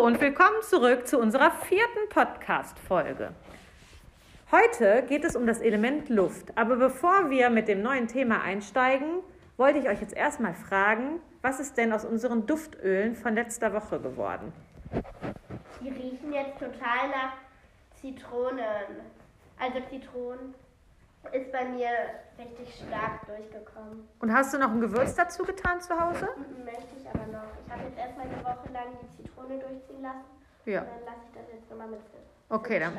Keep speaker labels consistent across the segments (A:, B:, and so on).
A: Und willkommen zurück zu unserer vierten Podcast-Folge. Heute geht es um das Element Luft. Aber bevor wir mit dem neuen Thema einsteigen, wollte ich euch jetzt erstmal fragen, was ist denn aus unseren Duftölen von letzter Woche geworden?
B: Die riechen jetzt total nach Zitronen. Also Zitronen ist bei mir richtig stark durchgekommen.
A: Und hast du noch ein Gewürz dazu getan zu Hause?
B: Möchte ich aber noch. Ich habe jetzt erstmal eine Woche lang die Zitrone durchziehen lassen.
A: Ja.
B: Und dann lasse ich das jetzt nochmal mit.
A: Okay, dann.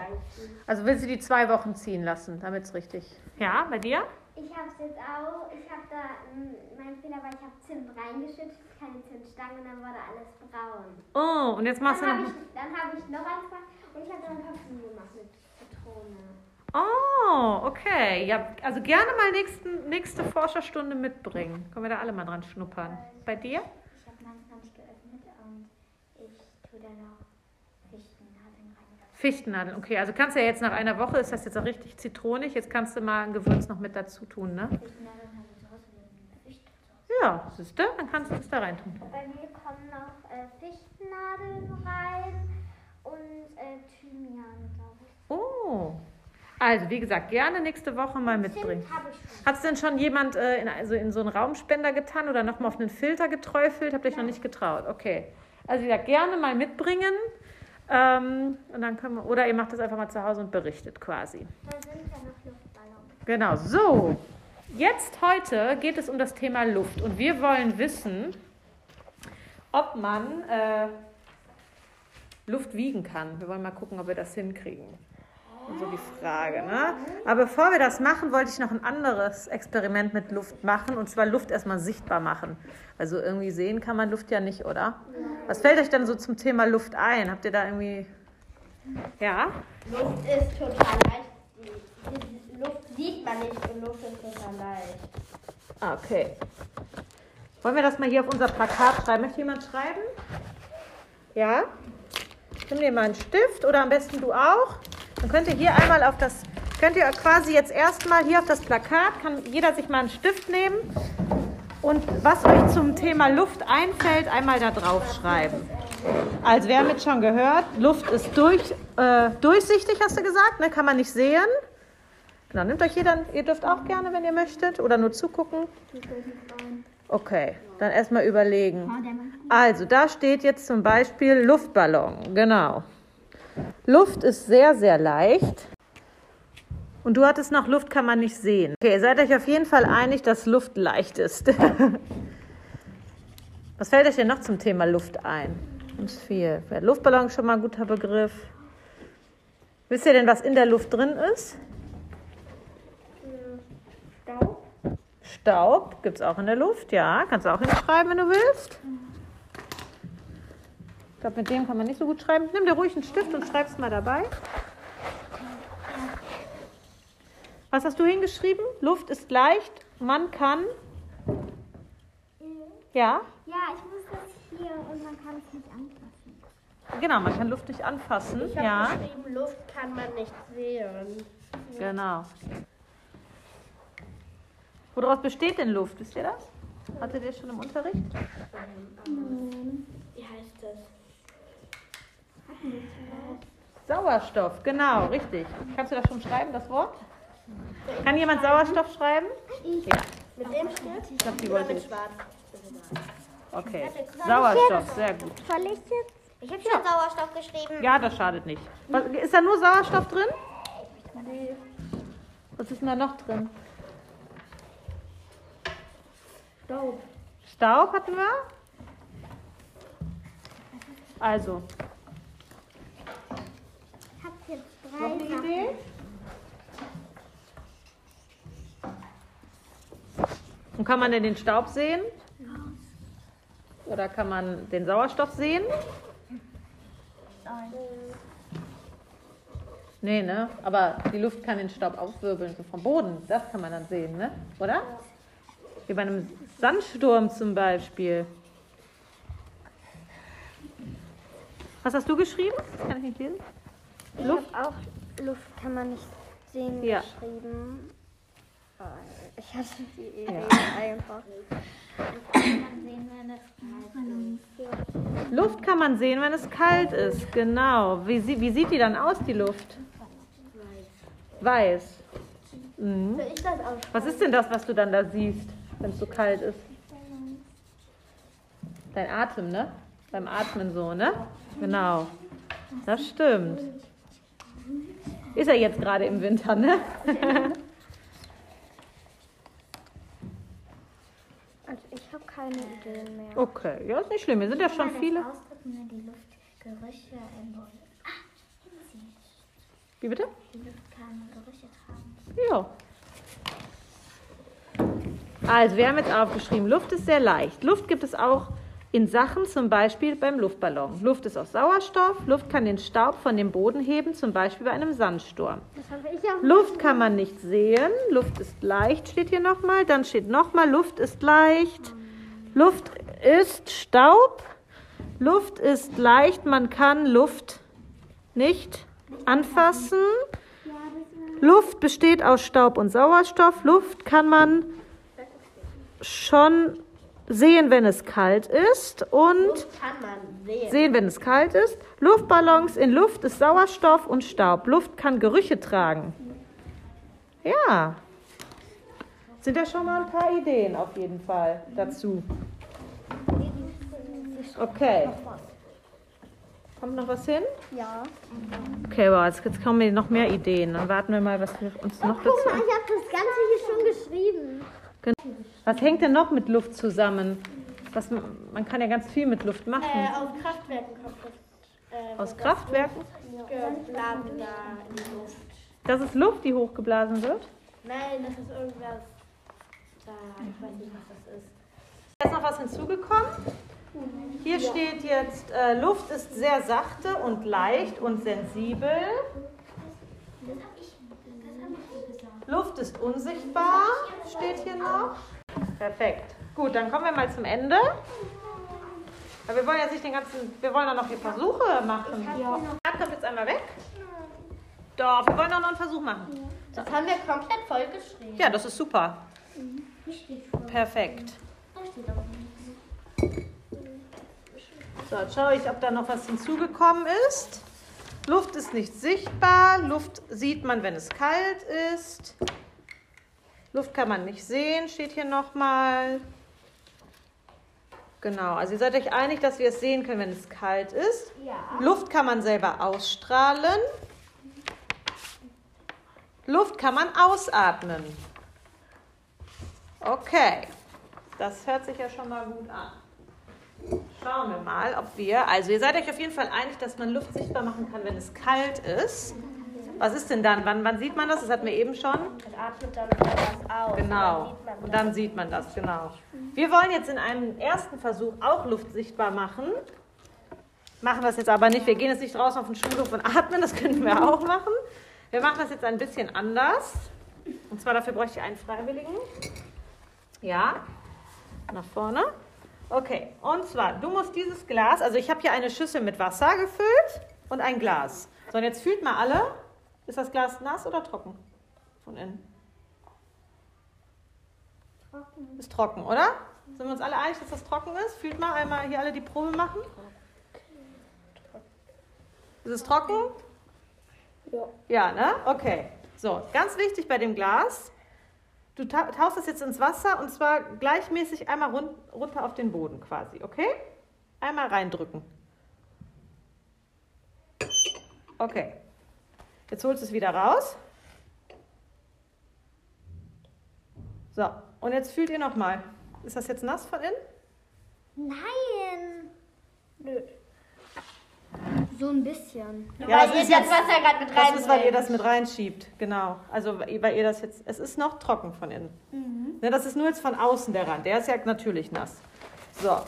A: Also willst du die zwei Wochen ziehen lassen, damit es richtig. Ja, bei dir?
C: Ich habe es jetzt auch. Ich habe da, mein Fehler war, ich habe Zimt reingeschüttet, keine Zimtstange und dann wurde alles braun.
A: Oh, und jetzt machst du
C: Dann habe
A: noch.
C: ich, dann hab ich noch eins gemacht und ich habe dann Parfüm gemacht mit Zitrone.
A: Oh, okay. Ja, also gerne mal nächsten, nächste Forscherstunde mitbringen. Können wir da alle mal dran schnuppern. Bei dir?
C: Ich habe meins noch nicht geöffnet und ich tue da noch Fichtennadeln rein.
A: Fichtennadeln, okay. Also kannst du ja jetzt nach einer Woche, ist das jetzt auch richtig zitronig, jetzt kannst du mal ein Gewürz noch mit dazu tun, ne?
C: Fichtennadeln habe ich zu Hause.
A: Ja, siehst du? Dann kannst du das da rein tun.
C: Bei mir kommen noch äh, Fichtennadeln rein und äh, Thymian, glaube ich.
A: Oh. Also, wie gesagt, gerne nächste Woche mal mitbringen. Hat es denn schon jemand äh, in, also in so einen Raumspender getan oder nochmal auf einen Filter geträufelt? Habt ihr euch noch nicht getraut? Okay. Also, wie gesagt, gerne mal mitbringen. Ähm, und dann können wir, oder ihr macht das einfach mal zu Hause und berichtet quasi.
C: Da sind ja noch Luftballons.
A: Genau, so. Jetzt heute geht es um das Thema Luft und wir wollen wissen, ob man äh, Luft wiegen kann. Wir wollen mal gucken, ob wir das hinkriegen. So die Frage. Ne? Aber bevor wir das machen, wollte ich noch ein anderes Experiment mit Luft machen und zwar Luft erstmal sichtbar machen. Also irgendwie sehen kann man Luft ja nicht, oder? Was fällt euch denn so zum Thema Luft ein? Habt ihr da irgendwie. Ja?
B: Luft ist total leicht. Luft sieht man nicht und Luft ist total leicht.
A: Ah, Okay. Wollen wir das mal hier auf unser Plakat schreiben? Möchte jemand schreiben? Ja? Nimm dir mal einen Stift oder am besten du auch. Dann könnt ihr hier einmal auf das, könnt ihr quasi jetzt erstmal hier auf das Plakat, kann jeder sich mal einen Stift nehmen und was euch zum Thema Luft einfällt, einmal da drauf schreiben. Also wir haben jetzt schon gehört, Luft ist durch, äh, durchsichtig, hast du gesagt, ne? kann man nicht sehen. Genau, nehmt euch jeder, ihr dürft auch gerne, wenn ihr möchtet, oder nur zugucken. Okay, dann erstmal überlegen. Also, da steht jetzt zum Beispiel Luftballon. Genau. Luft ist sehr, sehr leicht. Und du hattest noch Luft kann man nicht sehen. Okay, seid euch auf jeden Fall einig, dass Luft leicht ist. Was fällt euch denn noch zum Thema Luft ein? Ganz viel. Der Luftballon ist schon mal ein guter Begriff. Wisst ihr denn, was in der Luft drin ist?
B: Staub?
A: Staub gibt es auch in der Luft, ja. Kannst du auch hinschreiben, wenn du willst. Ich glaube, mit dem kann man nicht so gut schreiben. Nimm dir ruhig einen Stift und schreib's mal dabei. Was hast du hingeschrieben? Luft ist leicht, man kann. Ja,
C: Ja, ich muss das hier und man kann es nicht anfassen.
A: genau, man kann Luft nicht anfassen.
B: Ich habe
A: Ja,
B: geschrieben, Luft kann man nicht sehen.
A: genau. Woraus besteht denn Luft? Wisst ihr das? Hattet ihr das schon im Unterricht?
B: Wie heißt das?
A: Sauerstoff, genau, richtig. Kannst du das schon schreiben, das Wort? Kann jemand Sauerstoff schreiben? Ja,
B: Mit dem Stift?
A: ich glaube, die wollte
B: mit schwarz?
A: Okay, Sauerstoff, sehr gut.
C: Soll ich jetzt? Ich habe schon Sauerstoff geschrieben.
A: Ja, das schadet nicht. Was, ist da nur Sauerstoff drin? Was ist denn da noch drin?
B: Staub.
A: Staub hatten wir? Also,
C: Ich habe
A: Idee? Und kann man denn den Staub sehen? Oder kann man den Sauerstoff sehen? Nee, ne? Aber die Luft kann den Staub aufwirbeln, so vom Boden. Das kann man dann sehen, ne? Oder? Wie bei einem Sandsturm zum Beispiel. Was hast du geschrieben? Das kann ich nicht lesen. Luft?
C: auch Luft kann man nicht sehen
A: Ja.
C: geschrieben. Ich hatte die Idee
A: Ja.
C: einfach. kann man sehen, wenn es kalt ist.
A: Luft kann man sehen, wenn es kalt ist. Genau. Wie, sie- wie sieht die dann aus, die Luft? Weiß. Mhm. Was ist denn das, was du dann da siehst, wenn es so kalt ist? Dein Atem, ne? Beim Atmen so, ne? Genau. Das stimmt. Ist er jetzt gerade im Winter, ne?
C: Also ich habe keine Ideen mehr.
A: Okay, ja, ist nicht schlimm. Hier sind ja schon viele.
C: Ausdrücken, wenn die Luft Gerüche im Ah.
A: Wie bitte?
C: Die Luft kann Gerüche tragen.
A: Ja. Also, wir haben jetzt aufgeschrieben, Luft ist sehr leicht. Luft gibt es auch in Sachen, zum Beispiel beim Luftballon. Luft ist aus Sauerstoff. Luft kann den Staub von dem Boden heben, zum Beispiel bei einem Sandsturm. Luft kann man nicht sehen. Luft ist leicht, steht hier nochmal. Dann steht nochmal, Luft ist leicht. Luft ist Staub. Luft ist leicht. Man kann Luft nicht anfassen. Luft besteht aus Staub und Sauerstoff. Luft kann man schon sehen, wenn es kalt ist. Und
B: Kann man sehen.
A: sehen, wenn es kalt ist. Luftballons in Luft ist Sauerstoff und Staub. Luft kann Gerüche tragen. Ja. Sind ja schon mal ein paar Ideen auf jeden Fall dazu. Okay. Kommt noch was hin?
C: Ja.
A: Okay, wow, jetzt, jetzt kommen mir noch mehr Ideen. Dann warten wir mal, was wir uns noch
C: Guck mal,
A: dazu.
C: ich habe das Ganze hier schon geschrieben.
A: Was hängt denn noch mit Luft zusammen? Was, man kann ja ganz viel mit Luft machen.
B: Äh, aus Kraftwerken kommt das. Äh,
A: Aus Kraftwerken?
B: Geblasen da in die Luft.
A: Das ist Luft, die hochgeblasen wird.
B: Nein, das ist irgendwas. Da, ich weiß nicht, was das ist.
A: Da ist noch was hinzugekommen. Hier steht jetzt, äh, Luft ist sehr sachte und leicht und sensibel. Luft ist unsichtbar, steht hier noch. Perfekt. Gut, dann kommen wir mal zum Ende. Aber wir wollen jetzt nicht den ganzen, wir wollen doch noch die Versuche machen. Ja. kommt jetzt einmal weg. Doch, wir wollen doch noch einen Versuch machen.
B: Das haben wir komplett voll geschrieben.
A: Ja, das ist super. Perfekt. So, jetzt schaue ich, ob da noch was hinzugekommen ist. Luft ist nicht sichtbar. Luft sieht man, wenn es kalt ist. Luft kann man nicht sehen, steht hier nochmal. Genau, also ihr seid euch einig, dass wir es sehen können, wenn es kalt ist.
B: Ja.
A: Luft kann man selber ausstrahlen. Luft kann man ausatmen. Okay, das hört sich ja schon mal gut an. Schauen wir mal, ob wir. Also, ihr seid euch auf jeden Fall einig, dass man Luft sichtbar machen kann, wenn es kalt ist. Was ist denn dann? Wann, wann sieht man das? Das hatten wir eben schon.
B: Das atmet dann etwas aus.
A: Genau.
B: Und dann
A: dann sieht man das, genau. Wir wollen jetzt in einem ersten Versuch auch Luft sichtbar machen. Machen das jetzt aber nicht. Wir gehen jetzt nicht draußen auf den Schulhof und atmen. Das könnten wir auch machen. Wir machen das jetzt ein bisschen anders. Und zwar dafür bräuchte ich einen Freiwilligen. Ja, nach vorne. Okay, und zwar, du musst dieses Glas, also ich habe hier eine Schüssel mit Wasser gefüllt und ein Glas. So, und jetzt fühlt mal alle, ist das Glas nass oder trocken? Von innen. Ist trocken, oder? Sind wir uns alle einig, dass das trocken ist? Fühlt mal einmal hier alle die Probe machen. Ist es trocken?
B: Ja.
A: Ja, ne? Okay. So, ganz wichtig bei dem Glas. Du ta- tauchst es jetzt ins Wasser und zwar gleichmäßig einmal run runter auf den Boden quasi, okay? Einmal reindrücken. Okay. Jetzt holst du es wieder raus. So, und jetzt fühlt ihr nochmal. Ist das jetzt nass von innen?
C: Nein.
B: Nö.
C: So ein bisschen.
A: Ja,
B: weil
A: das
B: ihr
A: ist
B: das
A: jetzt-
B: Wasser gerade mit rein
A: Das ist, weil ihr das mit reinschiebt, genau. Also weil ihr das jetzt, es ist noch trocken von innen. Ne, das ist nur jetzt von außen der Rand. Der ist ja natürlich nass. So.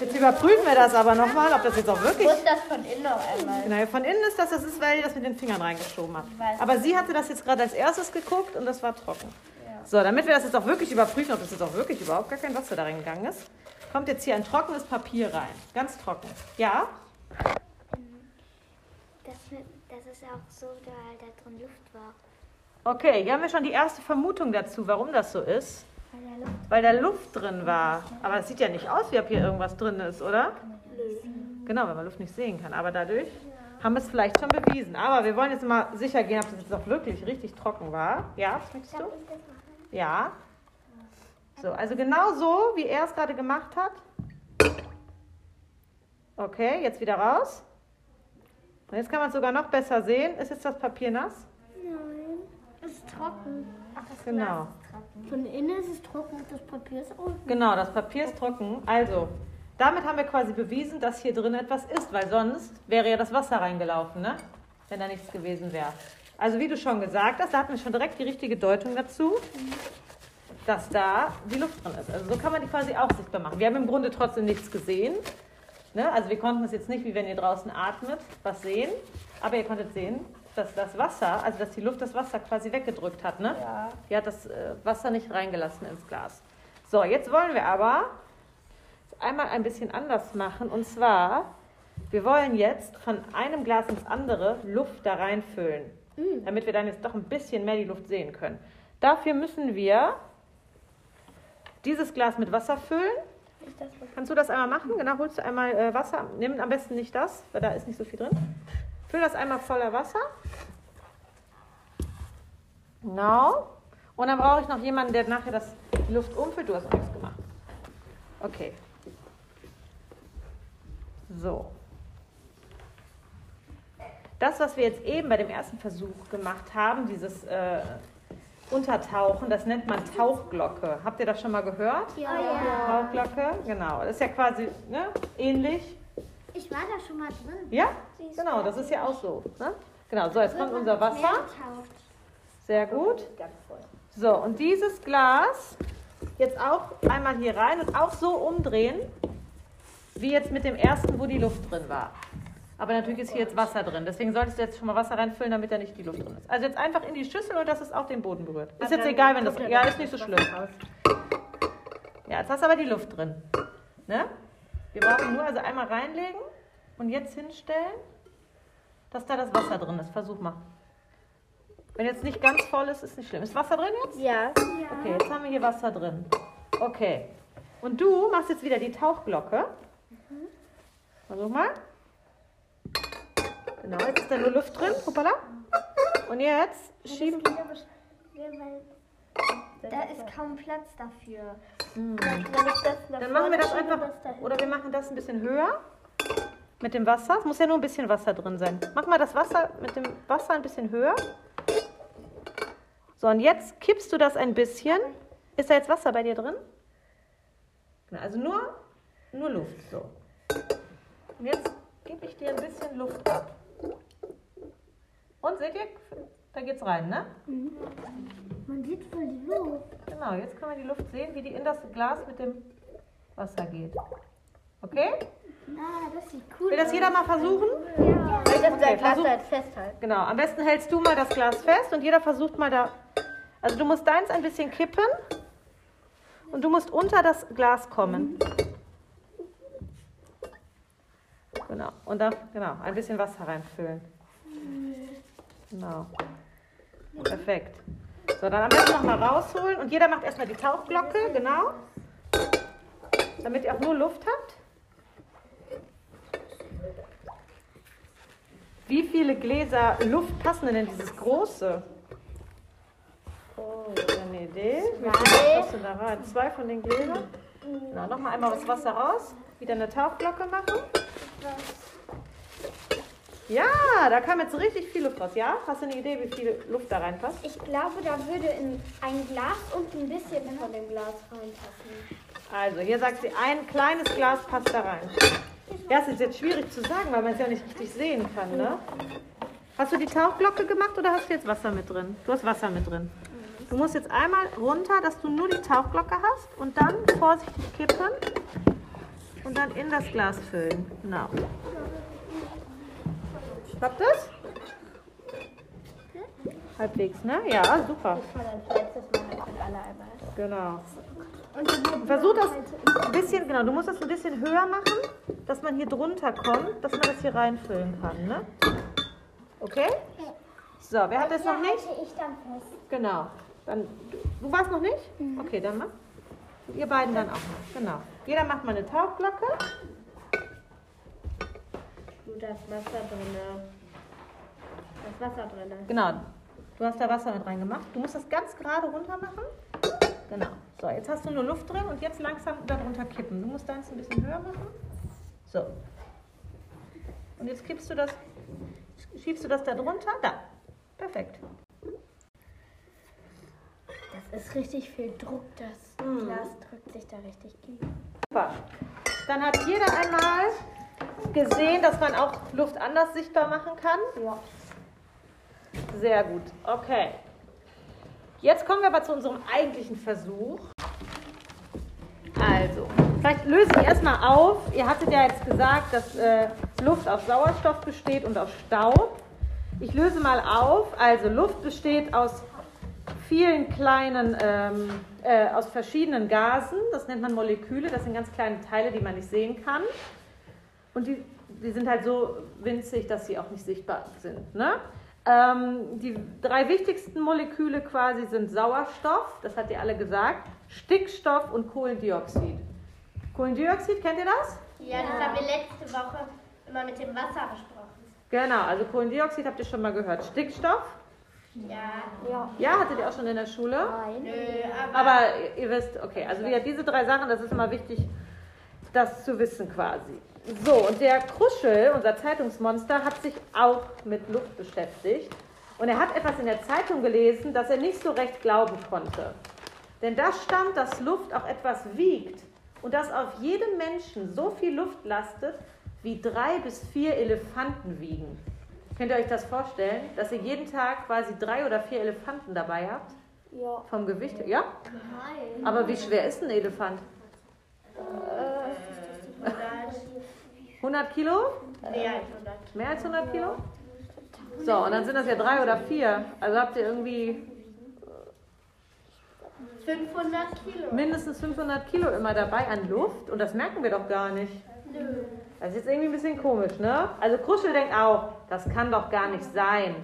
A: Jetzt überprüfen wir das aber nochmal, ob das jetzt auch wirklich.
B: muss das von innen noch einmal.
A: Genau, von innen ist das, das ist, weil ihr das mit den Fingern reingeschoben habt. Aber sie hatte das jetzt gerade als erstes geguckt und das war trocken.
B: Ja.
A: So, damit wir das jetzt auch wirklich überprüfen, ob das jetzt auch wirklich überhaupt gar kein Wasser da reingegangen ist, kommt jetzt hier ein trockenes Papier rein. Ganz trocken. Ja?
C: Das, das ist auch so, weil da drin Luft war.
A: Okay, hier haben wir schon die erste Vermutung dazu, warum das so ist.
C: Weil
A: Weil da Luft drin war. Aber es sieht ja nicht aus, wie ob hier irgendwas drin ist, oder? Genau, wenn man Luft nicht sehen kann. Aber dadurch haben wir es vielleicht schon bewiesen. Aber wir wollen jetzt mal sicher gehen, ob das jetzt auch wirklich richtig trocken war. Ja, was möchtest du? Ja. So, also genau so, wie er es gerade gemacht hat. Okay, jetzt wieder raus. Und jetzt kann man es sogar noch besser sehen. Ist jetzt das Papier nass?
C: Nein. Es ist trocken. Ach, das
A: Genau.
C: Ist trocken. Von innen ist es trocken und das Papier ist unten.
A: Genau, das Papier ist trocken. Also, damit haben wir quasi bewiesen, dass hier drin etwas ist, weil sonst wäre ja das Wasser reingelaufen, ne? Wenn da nichts gewesen wäre. Also, wie du schon gesagt hast, da hatten wir schon direkt die richtige Deutung dazu, dass da die Luft drin ist. Also, so kann man die quasi auch sichtbar machen. Wir haben im Grunde trotzdem nichts gesehen. Ne? Also, wir konnten es jetzt nicht, wie wenn ihr draußen atmet, was sehen. Aber ihr konntet sehen, dass das Wasser, also dass die Luft das Wasser quasi weggedrückt hat, ne?
B: Ja.
A: Die hat das äh, Wasser nicht reingelassen ins Glas. So, jetzt wollen wir aber einmal ein bisschen anders machen. Und zwar, wir wollen jetzt von einem Glas ins andere Luft da reinfüllen, damit wir dann jetzt doch ein bisschen mehr die Luft sehen können. Dafür müssen wir dieses Glas mit Wasser füllen.
B: Das?
A: Kannst du das einmal machen? Genau, holst du einmal äh, Wasser. Nimm am besten nicht das, weil da ist nicht so viel drin. Füll das einmal voller Wasser. Genau. Und dann brauche ich noch jemanden, der nachher das, die Luft umfüllt. Du hast noch nichts gemacht. Okay. So. Das, was wir jetzt eben bei dem ersten Versuch gemacht haben, dieses äh, Untertauchen, das nennt man Tauchglocke. Habt ihr das schon mal gehört?
C: Ja.
A: Tauchglocke, genau. Das ist ja quasi ne, ähnlich.
C: Ich war da schon mal drin.
A: Ja, genau, das ist ja auch so. Ne? Genau, so, jetzt kommt unser Wasser. Sehr gut.
B: Ganz voll.
A: So, und dieses Glas jetzt auch einmal hier rein und auch so umdrehen, wie jetzt mit dem ersten, wo die Luft drin war. Aber natürlich ist hier jetzt Wasser drin. Deswegen solltest du jetzt schon mal Wasser reinfüllen, damit da nicht die Luft drin ist. Also jetzt einfach in die Schüssel und dass es auch den Boden berührt. Ist jetzt egal, wenn das. Ja, ist nicht so schlimm. Ja, jetzt hast du aber die Luft drin. Ne? Wir brauchen nur also einmal reinlegen und jetzt hinstellen, dass da das Wasser drin ist. Versuch mal. Wenn jetzt nicht ganz voll ist, ist nicht schlimm. Ist Wasser drin jetzt?
B: Ja.
A: Okay, jetzt haben wir hier Wasser drin. Okay. Und du machst jetzt wieder die Tauchglocke. Versuch mal. Genau, jetzt ist da nur Luft drin. Hoppala. Und jetzt schieben.
C: Da ist kaum Platz dafür.
A: Dann machen wir das einfach. Oder wir machen das ein bisschen höher. Mit dem Wasser. Es muss ja nur ein bisschen Wasser drin sein. Mach mal das Wasser mit dem Wasser ein bisschen höher. So, und jetzt kippst du das ein bisschen. Ist da jetzt Wasser bei dir drin? Genau, Also nur, nur Luft. So. Und jetzt gebe ich dir ein bisschen Luft ab. Und seht ihr, da geht's rein, ne?
C: Man sieht voll die Luft.
A: Genau, jetzt können wir die Luft sehen, wie die in das Glas mit dem Wasser geht. Okay?
C: Ah, das sieht cool
A: Will das jeder mal versuchen?
C: Ja.
B: Ich das
A: Okay,
B: Glas halt festhalten.
A: Genau, am besten hältst du mal das Glas fest und jeder versucht mal da. Also du musst deins ein bisschen kippen und du musst unter das Glas kommen. Genau, und dann genau, ein bisschen Wasser reinfüllen. Genau. Perfekt. So, dann am besten nochmal rausholen und jeder macht erstmal die Tauchglocke, genau. Damit ihr auch nur Luft habt. Wie viele Gläser Luft passen denn in dieses große? Oh, eine Idee. Wie da rein? Zwei von den Gläsern. Genau, nochmal einmal das Wasser raus. Wieder eine Tauchglocke machen. Ja, da kam jetzt richtig viel Luft raus. Ja? Hast du eine Idee, wie viel Luft da reinpasst?
C: Ich glaube, da würde in ein Glas und ein bisschen von dem Glas reinpassen.
A: Also, hier sagt sie, ein kleines Glas passt da rein. Ja, es ist jetzt schwierig zu sagen, weil man es ja nicht richtig sehen kann, ne? Hast du die Tauchglocke gemacht oder hast du jetzt Wasser mit drin? Du hast Wasser mit drin. Du musst jetzt einmal runter, dass du nur die Tauchglocke hast und dann vorsichtig kippen und dann in das Glas füllen. Genau. Klappt das? Halbwegs, ne? Ja, super.
B: Einmal.
A: Genau.
C: Und
A: Versuch das ein bisschen, genau, du musst das ein bisschen höher machen, dass man hier drunter kommt, dass man das hier reinfüllen kann, ne? Okay? So, wer hat das noch nicht?
C: ich dann fest.
A: Genau. Dann Du warst noch nicht? Okay, dann mach. Ihr beiden dann auch noch. Genau. Jeder macht mal eine Tauchglocke.
B: Du, das Wasser drin. Das Wasser drin.
A: Genau. Du hast da Wasser mit reingemacht. Du musst das ganz gerade runter machen. Genau. So, jetzt hast du nur Luft drin und jetzt langsam darunter kippen. Du musst deins ein bisschen höher machen. So. Und jetzt kippst du das, schiebst du das da drunter. Da. Perfekt.
B: Das ist richtig viel Druck. Das
A: Mhm.
B: Glas drückt sich da richtig gegen.
A: Super. Dann hat jeder einmal gesehen, dass man auch Luft anders sichtbar machen kann.
B: Ja.
A: Sehr gut. Okay. Jetzt kommen wir aber zu unserem eigentlichen Versuch. Also, vielleicht löse ich erstmal auf. Ihr hattet ja jetzt gesagt, dass äh, Luft aus Sauerstoff besteht und aus Staub. Ich löse mal auf. Also, Luft besteht aus vielen kleinen, ähm, äh, aus verschiedenen Gasen. Das nennt man Moleküle. Das sind ganz kleine Teile, die man nicht sehen kann. Und die, die sind halt so winzig, dass sie auch nicht sichtbar sind. Ne? Ähm, die drei wichtigsten Moleküle quasi sind Sauerstoff, das hat ihr alle gesagt, Stickstoff und Kohlendioxid. Kohlendioxid, kennt ihr das?
B: Ja, das haben wir letzte Woche immer mit dem Wasser besprochen.
A: Genau, also Kohlendioxid habt ihr schon mal gehört. Stickstoff,
B: Ja.
C: Ja.
A: ja, hattet ihr auch schon in der Schule?
C: Nein.
B: Nö, aber.
A: Aber ihr- wisst, okay, also wieder diese drei Sachen, das ist immer wichtig, das zu wissen quasi. So, und der Kruschel, unser Zeitungsmonster, hat sich auch mit Luft beschäftigt. Und er hat etwas in der Zeitung gelesen, das er nicht so recht glauben konnte. Denn da stand, dass Luft auch etwas wiegt und dass auf jedem Menschen so viel Luft lastet, wie drei bis vier Elefanten wiegen. Könnt ihr euch das vorstellen, dass ihr jeden Tag quasi drei oder vier Elefanten dabei habt?
C: Ja.
A: Vom Gewicht her? Ja?
C: Nein.
A: Aber wie schwer ist ein Elefant? 100 Kilo?
B: Mehr als 100.
A: Mehr als 100 Kilo? So, und dann sind das ja drei oder vier. Also habt ihr irgendwie
B: 500 Kilo.
A: mindestens 500 Kilo immer dabei an Luft und das merken wir doch gar nicht.
B: Nö.
A: Das ist jetzt irgendwie ein bisschen komisch, ne? Also Kruschel denkt auch, das kann doch gar nicht sein.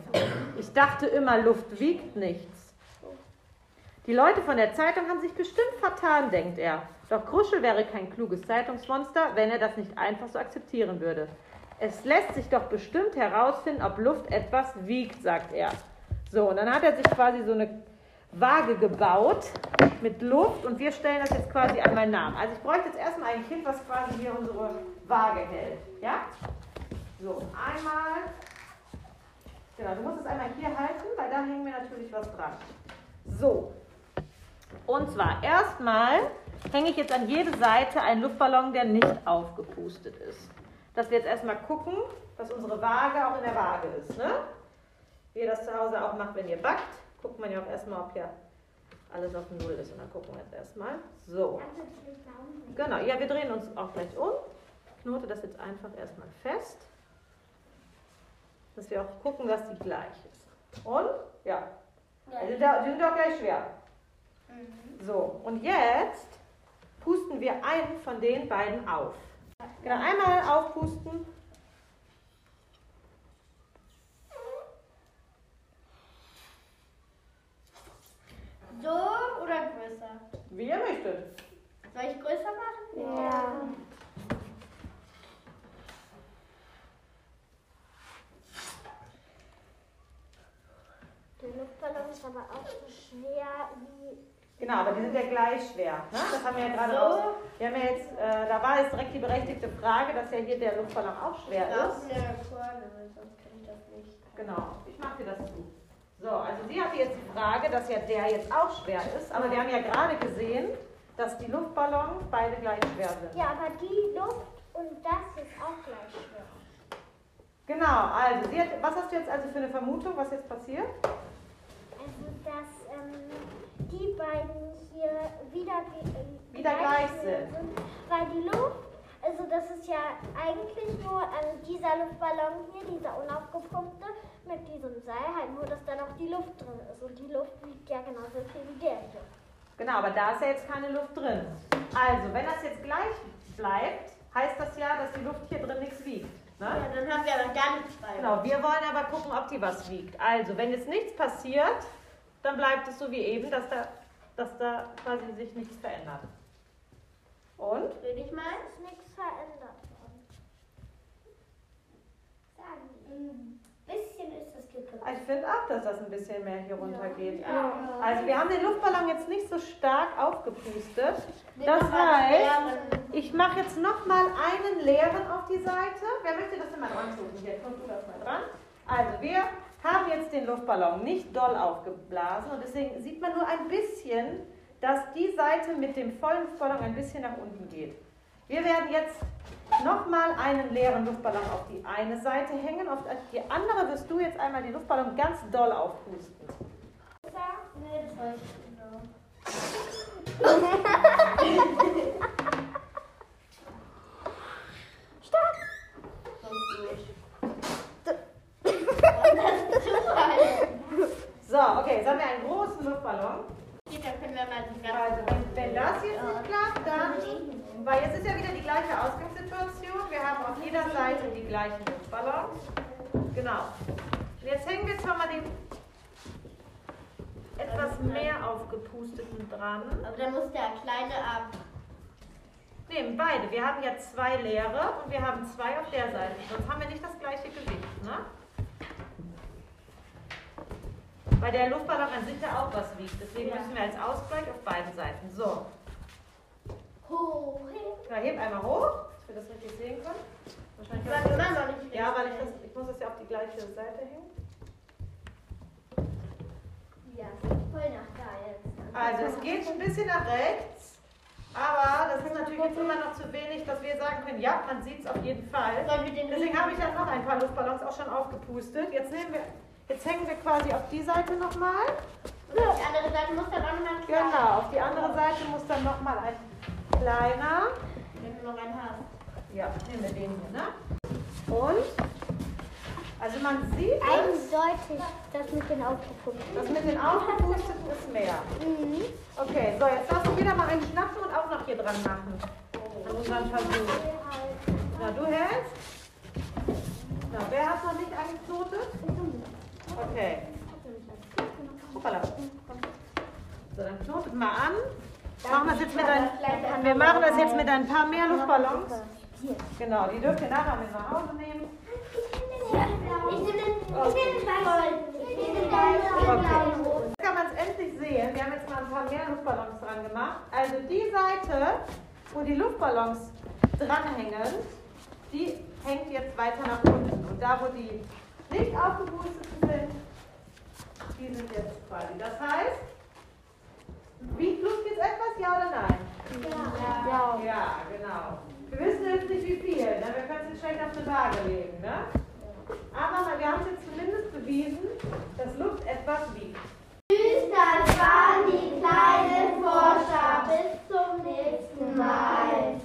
A: Ich dachte immer, Luft wiegt nichts. Die Leute von der Zeitung haben sich bestimmt vertan, denkt er. Doch Kruschel wäre kein kluges Zeitungsmonster, wenn er das nicht einfach so akzeptieren würde. Es lässt sich doch bestimmt herausfinden, ob Luft etwas wiegt, sagt er. So, und dann hat er sich quasi so eine Waage gebaut mit Luft und wir stellen das jetzt quasi einmal nach. Also ich bräuchte jetzt erstmal ein Kind, was quasi hier unsere Waage hält. Ja? So, einmal. Genau, du musst es einmal hier halten, weil da hängen wir natürlich was dran. So. Und zwar erstmal hänge ich jetzt an jede Seite einen Luftballon, der nicht aufgepustet ist. Dass wir jetzt erstmal gucken, dass unsere Waage auch in der Waage ist. Ne? Wie ihr das zu Hause auch macht, wenn ihr backt, guckt man ja auch erstmal, ob hier alles auf Null ist. Und dann gucken wir jetzt erstmal. So. Genau, ja, wir drehen uns auch gleich um. Ich knote das jetzt einfach erstmal fest. Dass wir auch gucken, dass die gleich ist. Und? Ja. Die sind, ja- die sind auch gleich schwer. So, und jetzt pusten wir einen von den beiden auf. Genau, einmal aufpusten.
B: So oder größer?
A: Wie ihr möchtet.
B: Soll ich größer machen?
C: Ja. Der Luftballon ist aber auch so schwer wie.
A: Genau, aber die sind ja gleich schwer. Ne? Das haben wir ja gerade
B: So.
A: aus. Wir haben ja jetzt, äh, da war jetzt direkt die berechtigte Frage, dass ja hier der Luftballon auch schwer
B: Ich
A: ist.
B: Kurve, weil sonst kann ich das nicht.
A: Genau, ich mache dir das zu. So, also sie hatte jetzt die Frage, dass ja der jetzt auch schwer ist, aber wir haben ja gerade gesehen, dass die Luftballons beide gleich schwer sind.
C: Ja, aber die Luft und das ist auch gleich schwer.
A: Genau, also sie hat, was hast du jetzt also für eine Vermutung, was jetzt passiert?
C: Also, dass ähm, die beiden hier wieder, ge- äh,
A: Wieder gleich sind.
C: Weil die Luft, also das ist ja eigentlich nur ähm, dieser Luftballon hier, dieser unaufgepumpte, mit diesem Seil, halt nur, dass da noch die Luft drin ist. Und die Luft wiegt ja genauso viel wie der hier.
A: Genau, aber da ist ja jetzt keine Luft drin. Also, wenn das jetzt gleich bleibt, heißt das ja, dass die Luft hier drin nichts wiegt. Ne?
B: Ja, dann haben wir aber gar nichts bei.
A: Genau, wir wollen aber gucken, ob die was wiegt. Also, wenn jetzt nichts passiert, dann bleibt es so wie eben, dass da dass da quasi sich nichts verändert. Und?
B: Will ich mal?
C: ist nichts verändert worden.
B: Sagen. Ein bisschen ist das gekippt.
A: Ich finde auch, dass das ein bisschen mehr hier runter geht.
B: Ja.
A: Also wir haben den Luftballon jetzt nicht so stark aufgepustet. Das heißt, ich mache jetzt nochmal einen leeren auf die Seite. Wer möchte das denn mal dran tun? Hier, komm du das mal dran. Also wir haben jetzt den Luftballon nicht doll aufgeblasen und deswegen sieht man nur ein bisschen, dass die Seite mit dem vollen Luftballon ein bisschen nach unten geht. Wir werden jetzt nochmal einen leeren Luftballon auf die eine Seite hängen. Auf die andere wirst du jetzt einmal den Luftballon ganz doll aufpusten.
B: Nee, das weiß ich genau.
A: So, okay, jetzt haben wir einen großen Luftballon.
B: Mal
A: Also, wenn, das jetzt nicht klappt, dann. Weil jetzt ist ja wieder die gleiche Ausgangssituation. Wir haben auf jeder Seite die gleichen Luftballons. Genau. Und jetzt hängen wir jetzt nochmal den etwas mehr aufgepusteten dran.
B: Aber dann muss der kleine ab.
A: Nehmen beide. Wir haben ja zwei leere und wir haben zwei auf der Seite. Sonst haben wir nicht das gleiche Gewicht. Ne? Weil der Luftballon an sich ja auch was wiegt. Deswegen
B: Ja.
A: müssen wir als Ausgleich auf beiden Seiten. So.
B: Hoch.
A: Na, heb einmal hoch, dass wir das richtig sehen können. Wahrscheinlich
B: Das war immer noch nicht
A: Ja, weil ich das, ich muss das ja auf die gleiche Seite hängen.
B: Ja, voll nach da jetzt.
A: Also es geht ein bisschen nach rechts, aber das ist natürlich jetzt immer noch zu wenig, dass wir sagen können, ja, man sieht es auf jeden Fall.
B: Wir
A: Deswegen habe ich dann noch ein paar Luftballons auch schon aufgepustet. Jetzt nehmen wir, jetzt hängen wir quasi auf die Seite nochmal.
B: Und auf die andere Seite muss dann auch nochmal klein.
A: Genau, auf die andere Seite muss dann nochmal ein kleiner.
B: Wenn du noch einen hast.
A: Ja, nehmen wir den hier, ne? Und, also man sieht
C: Eindeutig das mit den aufgepumpten.
A: das mit den aufgepusteten ist mehr.
C: Mhm.
A: Okay, so, jetzt darfst du wieder mal einen schnappen und auch noch hier dran machen. An unseren Versuch. Na, du hältst. Na, wer hat noch nicht angeknotet? Okay. Hoppala. So, dann knotet mal an. Machen wir, das jetzt mit ein, wir machen das jetzt mit ein paar mehr Luftballons. Genau, die dürft ihr nachher mit nach Hause nehmen.
B: Ich nehme den.
A: Okay. Jetzt kann man es endlich sehen. Wir haben jetzt mal ein paar mehr Luftballons dran gemacht. Also die Seite, wo die Luftballons dranhängen, die hängt jetzt weiter nach unten. Und da, wo die nicht aufgeboostet sind, die sind jetzt quasi. Das heißt, wiegt Luft jetzt etwas, ja oder nein?
C: Ja.
A: Ja, ja genau. Wir wissen jetzt nicht wie viel, ne? wir können es jetzt schlecht auf eine Waage legen. Ne? Aber wir haben es jetzt zumindest bewiesen, dass Luft etwas wiegt. Tschüss, das waren die kleinen Forscher. Bis zum nächsten Mal.